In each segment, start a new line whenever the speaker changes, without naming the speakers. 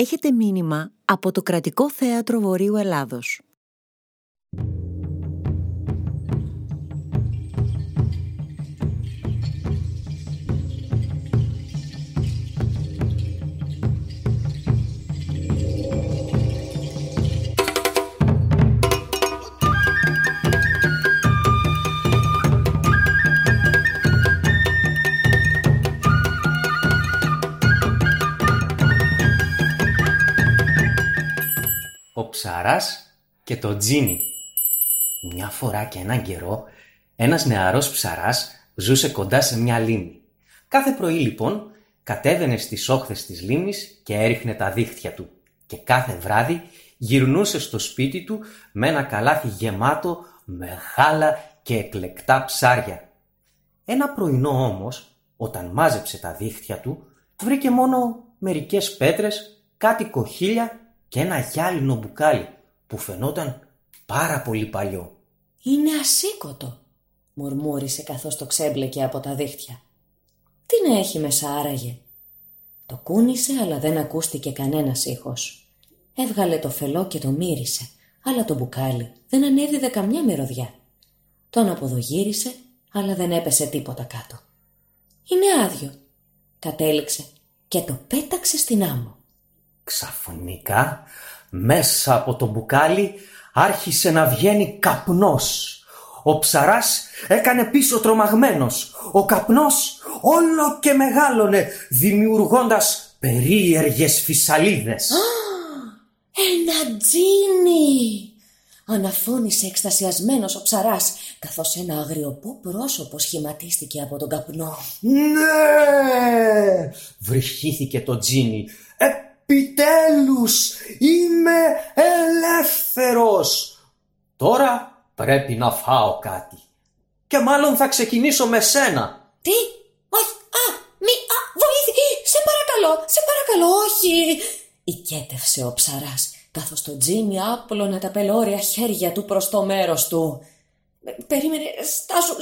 Έχετε μήνυμα από το Κρατικό Θέατρο Βορείου Ελλάδος.
Ψαράς και το τζίνι. Μια φορά και έναν καιρό, ένας νεαρός ψαράς ζούσε κοντά σε μια λίμνη. Κάθε πρωί λοιπόν κατέβαινε στις όχθες της λίμνης και έριχνε τα δίχτυα του και κάθε βράδυ γυρνούσε στο σπίτι του με ένα καλάθι γεμάτο μεγάλα και εκλεκτά ψάρια. Ένα πρωινό όμως, όταν μάζεψε τα δίχτυα του, βρήκε μόνο μερικές πέτρες, κάτι κοχύλια και ένα γυάλινο μπουκάλι που φαινόταν πάρα πολύ παλιό.
Είναι ασήκωτο, μουρμούρισε καθώς το ξέμπλεκε από τα δίχτυα. Τι να έχει μέσα άραγε; Το κούνησε αλλά δεν ακούστηκε κανένας ήχος. Έβγαλε το φελό και το μύρισε, αλλά το μπουκάλι δεν ανέβηδε καμιά μυρωδιά. Τον αποδογύρισε, αλλά δεν έπεσε τίποτα κάτω. Είναι άδειο, κατέληξε και το πέταξε στην άμμο.
Ξαφνικά, μέσα από το μπουκάλι άρχισε να βγαίνει καπνός. Ο ψαράς έκανε πίσω τρομαγμένος. Ο καπνός όλο και μεγάλωνε, δημιουργώντας περίεργες φυσαλίδες.
Ένα τζίνι! Αναφώνησε εκστασιασμένος ο ψαράς, καθώς ένα αγριοπό πρόσωπο σχηματίστηκε από τον καπνό.
Ναι! Βρυχήθηκε το τζίνι. Επιτέλους είμαι ελεύθερος. Τώρα πρέπει να φάω κάτι. Και μάλλον θα ξεκινήσω με σένα.
Τι; Όχι, α, μη, α, βοήθη, σε παρακαλώ, σε παρακαλώ, όχι. Οικέτευσε ο ψαράς, καθώς το τζίνι άπλωνε τα πελώρια χέρια του προς το μέρος του. Ε, περίμενε, στάσου,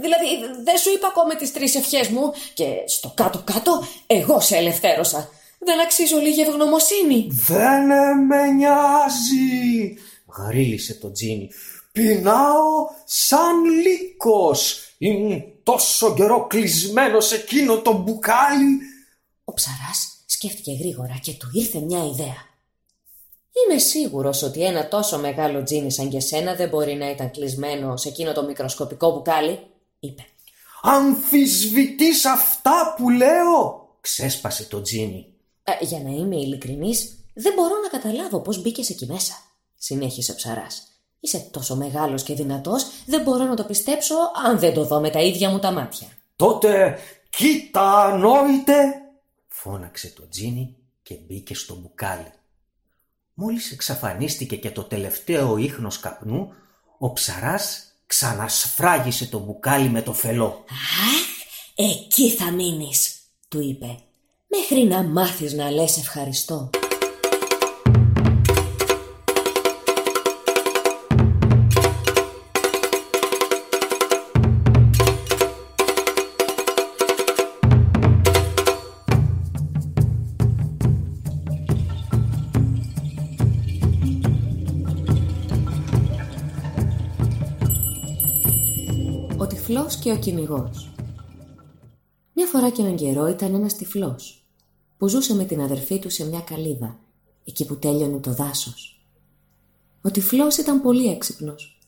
δηλαδή δεν σου είπα ακόμα τις τρεις ευχές μου και στο κάτω-κάτω εγώ σε ελευθέρωσα. Δεν αξίζω λίγη ευγνωμοσύνη.
Δεν με νοιάζει, γρίλησε το τζίνι. Πεινάω σαν λύκος. Ήμουν τόσο καιρό κλεισμένο σε εκείνο το μπουκάλι.
Ο ψαράς σκέφτηκε γρήγορα και του ήρθε μια ιδέα. Είμαι σίγουρος ότι ένα τόσο μεγάλο τζίνι σαν και σένα δεν μπορεί να ήταν κλεισμένο σε εκείνο το μικροσκοπικό μπουκάλι, είπε.
Αμφισβητείς αυτά που λέω, ξέσπασε το τζίνι.
«Ε, για να είμαι ειλικρινής, δεν μπορώ να καταλάβω πώς μπήκες εκεί μέσα, συνέχισε ο ψαράς. Είσαι τόσο μεγάλος και δυνατός, δεν μπορώ να το πιστέψω αν δεν το δω με τα ίδια μου τα μάτια.
Τότε κοίτα ανόητε, φώναξε το τζίνι και μπήκε στο μπουκάλι. Μόλις εξαφανίστηκε και το τελευταίο ίχνος καπνού, ο ψαράς ξανασφράγισε το μπουκάλι με το φελό.
«Αχ, εκεί θα μείνεις», του είπε, «μέχρι να μάθεις να λες ευχαριστώ». Ο τυφλός και ο κυνηγός. Μια φορά και έναν καιρό ήταν ένας τυφλός που ζούσε με την αδερφή του σε μια καλύβα εκεί που τέλειωνε το δάσος. Ο τυφλός ήταν πολύ έξυπνος.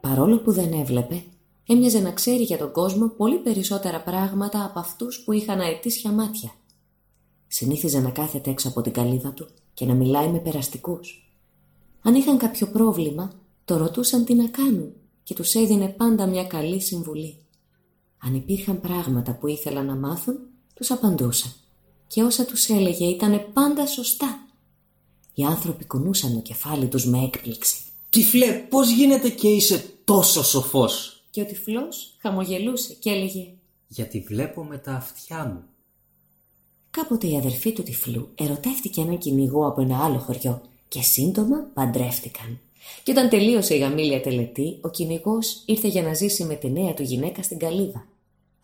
Παρόλο που δεν έβλεπε, έμοιαζε να ξέρει για τον κόσμο πολύ περισσότερα πράγματα από αυτούς που είχαν αετήσια μάτια. Συνήθιζε να κάθεται έξω από την καλύβα του και να μιλάει με περαστικούς. Αν είχαν κάποιο πρόβλημα, το ρωτούσαν τι να κάνουν και τους έδινε πάντα μια καλή συμβουλή. Αν υπήρχαν πράγματα που ήθελαν να μάθουν, τους απαντούσαν. Και όσα τους έλεγε ήταν πάντα σωστά. Οι άνθρωποι κουνούσαν το κεφάλι τους με έκπληξη.
Τυφλέ, πώς γίνεται και είσαι τόσο σοφός;
Και ο τυφλός χαμογελούσε και έλεγε
Γιατί βλέπω με τα αυτιά μου.
Κάποτε η αδερφή του τυφλού ερωτεύτηκε έναν κυνηγό από ένα άλλο χωριό και σύντομα παντρεύτηκαν. Και όταν τελείωσε η γαμήλια τελετή, ο κυνηγός ήρθε για να ζήσει με τη νέα του γυναίκα στην καλύβα.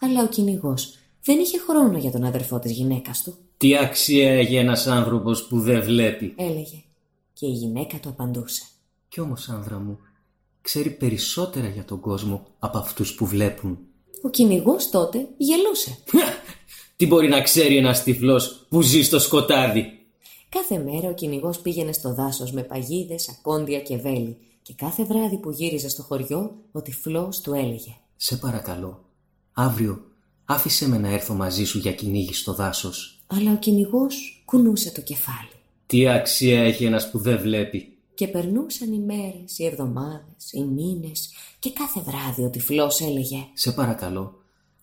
Αλλά ο κυνηγός δεν είχε χρόνο για τον αδερφό της γυναίκας του.
Τι αξία έχει ένας άνθρωπος που δεν βλέπει;
έλεγε. Και η γυναίκα του απαντούσε.
Κι όμως, άνδρα μου, ξέρει περισσότερα για τον κόσμο από αυτούς που βλέπουν.
Ο κυνηγός τότε γελούσε.
Τι μπορεί να ξέρει ένας τυφλός που ζει στο σκοτάδι;
Κάθε μέρα ο κυνηγός πήγαινε στο δάσος με παγίδες, ακόντια και βέλη. Και κάθε βράδυ που γύριζε στο χωριό, ο τυφλός του έλεγε.
Σε παρακαλώ, αύριο άφησε με να έρθω μαζί σου για κυνήγι στο δάσος.
Αλλά ο κυνηγός κουνούσε το κεφάλι.
Τι αξία έχει ένας που δεν βλέπει;
Και περνούσαν οι μέρες, οι εβδομάδες, οι μήνες και κάθε βράδυ ο τυφλός έλεγε
Σε παρακαλώ,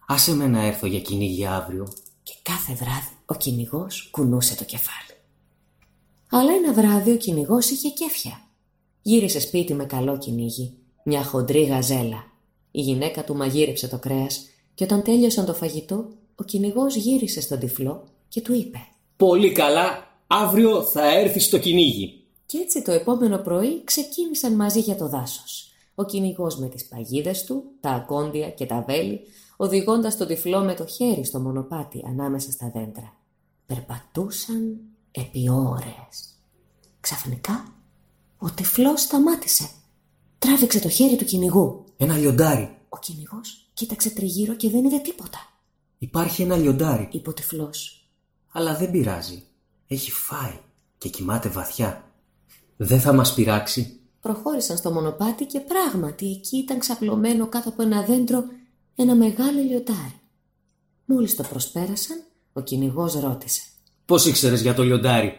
άσε με να έρθω για κυνήγι αύριο.
και κάθε βράδυ ο κυνηγός κουνούσε το κεφάλι. Αλλά ένα βράδυ ο κυνηγός είχε κέφια. Γύρισε σπίτι με καλό κυνήγι, μια χοντρή γαζέλα. Η γυναίκα του μαγείρεψε το κρέας και όταν τέλειωσαν το φαγητό, ο κυνηγός γύρισε στον τυφλό και του είπε
Πολύ καλά, αύριο θα έρθει στο κυνήγι.
Και έτσι το επόμενο πρωί ξεκίνησαν μαζί για το δάσος. Ο κυνηγός με τις παγίδες του, τα ακόντια και τα βέλη, οδηγώντας τον τυφλό με το χέρι στο μονοπάτι ανάμεσα στα δέντρα. Περπατούσαν επί ώρες. Ξαφνικά, ο τυφλός σταμάτησε. Τράβηξε το χέρι του κυνηγού.
Ένα λιοντάρι.
Ο κυνηγός κοίταξε τριγύρω και δεν είδε τίποτα.
Υπάρχει ένα λιοντάρι.
Είπε ο τυφλός.
Αλλά δεν πειράζει. Έχει φάει και κοιμάται βαθιά. Δεν θα μας πειράξει.
Προχώρησαν στο μονοπάτι και πράγματι εκεί ήταν ξαπλωμένο κάτω από ένα δέντρο ένα μεγάλο λιοντάρι. Μόλις το προσπέρασαν, ο κυνηγός ρώτησε.
Πώς ήξερες για το λιοντάρι;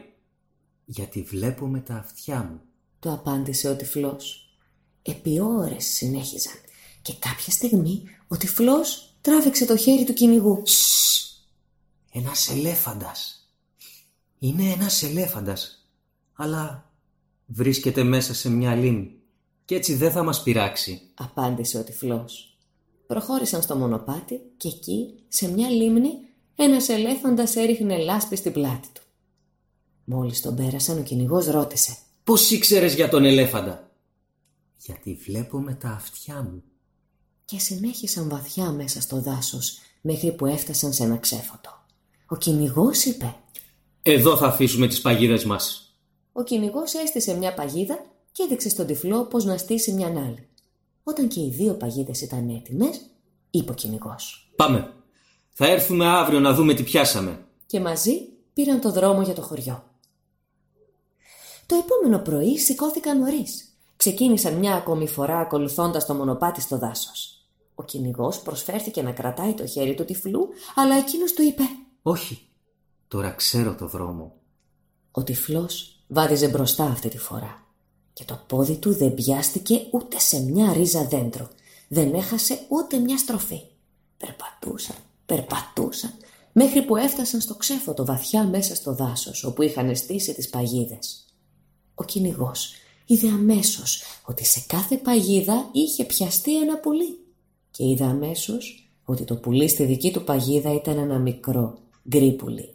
Γιατί βλέπω με τα αυτιά μου.
Του απάντησε ο τυφλός. Επί ώρες συνέχιζαν και κάποια στιγμή ο τυφλός τράβηξε το χέρι του κυνηγού.
Ένας ελέφαντας. Είναι ένας ελέφαντας. Αλλά βρίσκεται μέσα σε μια λίμνη. Και έτσι δεν θα μας πειράξει.
Απάντησε ο τυφλός. Προχώρησαν στο μονοπάτι και εκεί, σε μια λίμνη, ένας ελέφαντας έριχνε λάσπη στην πλάτη του. Μόλις τον πέρασαν, ο κυνηγός ρώτησε.
Πώς ήξερες για τον ελέφαντα; Γιατί βλέπω με τα αυτιά μου.
Και συνέχισαν βαθιά μέσα στο δάσος μέχρι που έφτασαν σε ένα ξέφωτο. Ο κυνηγός είπε.
Εδώ θα αφήσουμε τις παγίδες μας.
Ο κυνηγός έστησε μια παγίδα και έδειξε στον τυφλό πώς να στήσει μια άλλη. Όταν και οι δύο παγίδες ήταν έτοιμες, είπε ο κυνηγός.
Πάμε. Θα έρθουμε αύριο να δούμε τι πιάσαμε.
Και μαζί πήραν το δρόμο για το χωριό. Το επόμενο πρωί σηκώθηκαν νωρίς. Ξεκίνησαν μια ακόμη φορά ακολουθώντας το μονοπάτι στο δάσος. Ο κυνηγός προσφέρθηκε να κρατάει το χέρι του τυφλού, αλλά εκείνος του είπε.
Όχι. Τώρα ξέρω το δρόμο.
Ο τυφλός βάδιζε μπροστά αυτή τη φορά και το πόδι του δεν πιάστηκε ούτε σε μια ρίζα δέντρο. Δεν έχασε ούτε μια στροφή. Περπατούσαν, περπατούσαν, μέχρι που έφτασαν στο ξέφωτο βαθιά μέσα στο δάσος, όπου είχαν στήσει τις παγίδες. Ο κυνηγός είδε αμέσως ότι σε κάθε παγίδα είχε πιαστεί ένα πουλί και είδε αμέσως ότι το πουλί στη δική του παγίδα ήταν ένα μικρό γκρι πουλί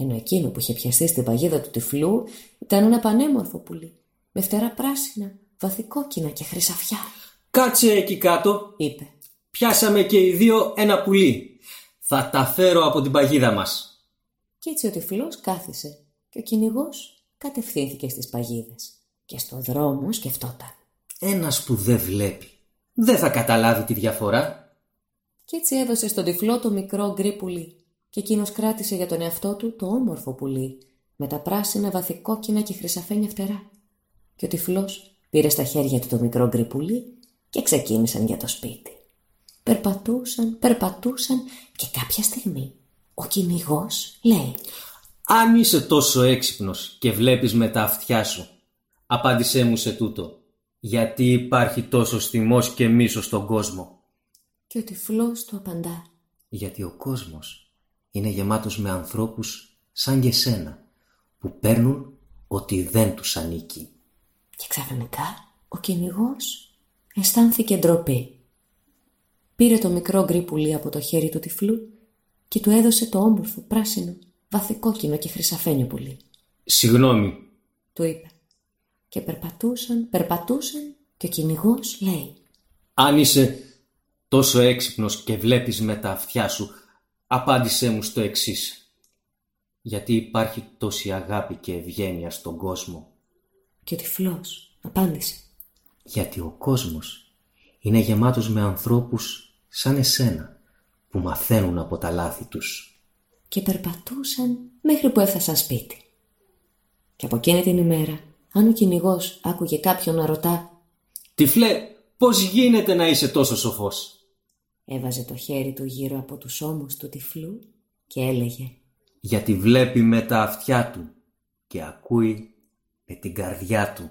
ενώ εκείνο που είχε πιαστεί στην παγίδα του τυφλού ήταν ένα πανέμορφο πουλί, με φτερά πράσινα, βαθικόκκινα και χρυσαφιά,
Κάτσε εκεί κάτω.
είπε.
Πιάσαμε και οι δύο ένα πουλί. Θα τα φέρω από την παγίδα μας.
Κι έτσι ο τυφλός κάθισε και ο κυνηγός κατευθύνθηκε στις παγίδες και στο δρόμο σκεφτόταν.
Ένας που δεν βλέπει. Δεν θα καταλάβει τη διαφορά.
Κι έτσι έδωσε στον τυφλό το μικρό γκρι πουλί και εκείνος κράτησε για τον εαυτό του το όμορφο πουλί με τα πράσινα βαθικόκκινα και χρυσαφένια φτερά. Και ο τυφλός πήρε στα χέρια του το μικρό γκρι πουλί και ξεκίνησαν για το σπίτι. Περπατούσαν, περπατούσαν και κάποια στιγμή ο κυνηγός λέει
Αν είσαι τόσο έξυπνος και βλέπεις με τα αυτιά σου, απάντησέ μου σε τούτο. Γιατί υπάρχει τόσο θυμός και μίσος στον κόσμο.
και ο τυφλός του απαντά
Γιατί ο κόσμος είναι γεμάτος με ανθρώπους σαν και σένα, που παίρνουν ότι δεν τους ανήκει.
Και ξαφνικά ο κυνηγός αισθάνθηκε ντροπή. Πήρε το μικρό γκρι πουλί από το χέρι του τυφλού και του έδωσε το όμορφο πράσινο, βαθικόκκινο και χρυσαφένιο πουλί.
Συγγνώμη,
Του είπε. Και περπατούσαν, περπατούσαν και ο κυνηγός λέει
αν είσαι τόσο έξυπνος και βλέπεις με τα αυτιά σου, απάντησέ μου στο εξής. Γιατί υπάρχει τόση αγάπη και ευγένεια στον κόσμο.
Και ο τυφλός απάντησε.
Γιατί ο κόσμος είναι γεμάτος με ανθρώπους σαν εσένα που μαθαίνουν από τα λάθη τους.
Και περπατούσαν μέχρι που έφτασαν σπίτι. Και από εκείνη την ημέρα, αν ο κυνηγός άκουγε κάποιον να ρωτά
«Τυφλέ, πώς γίνεται να είσαι τόσο σοφός»
έβαζε το χέρι του γύρω από τους ώμους του τυφλού και έλεγε
«Γιατί βλέπει με τα αυτιά του και ακούει με την καρδιά του».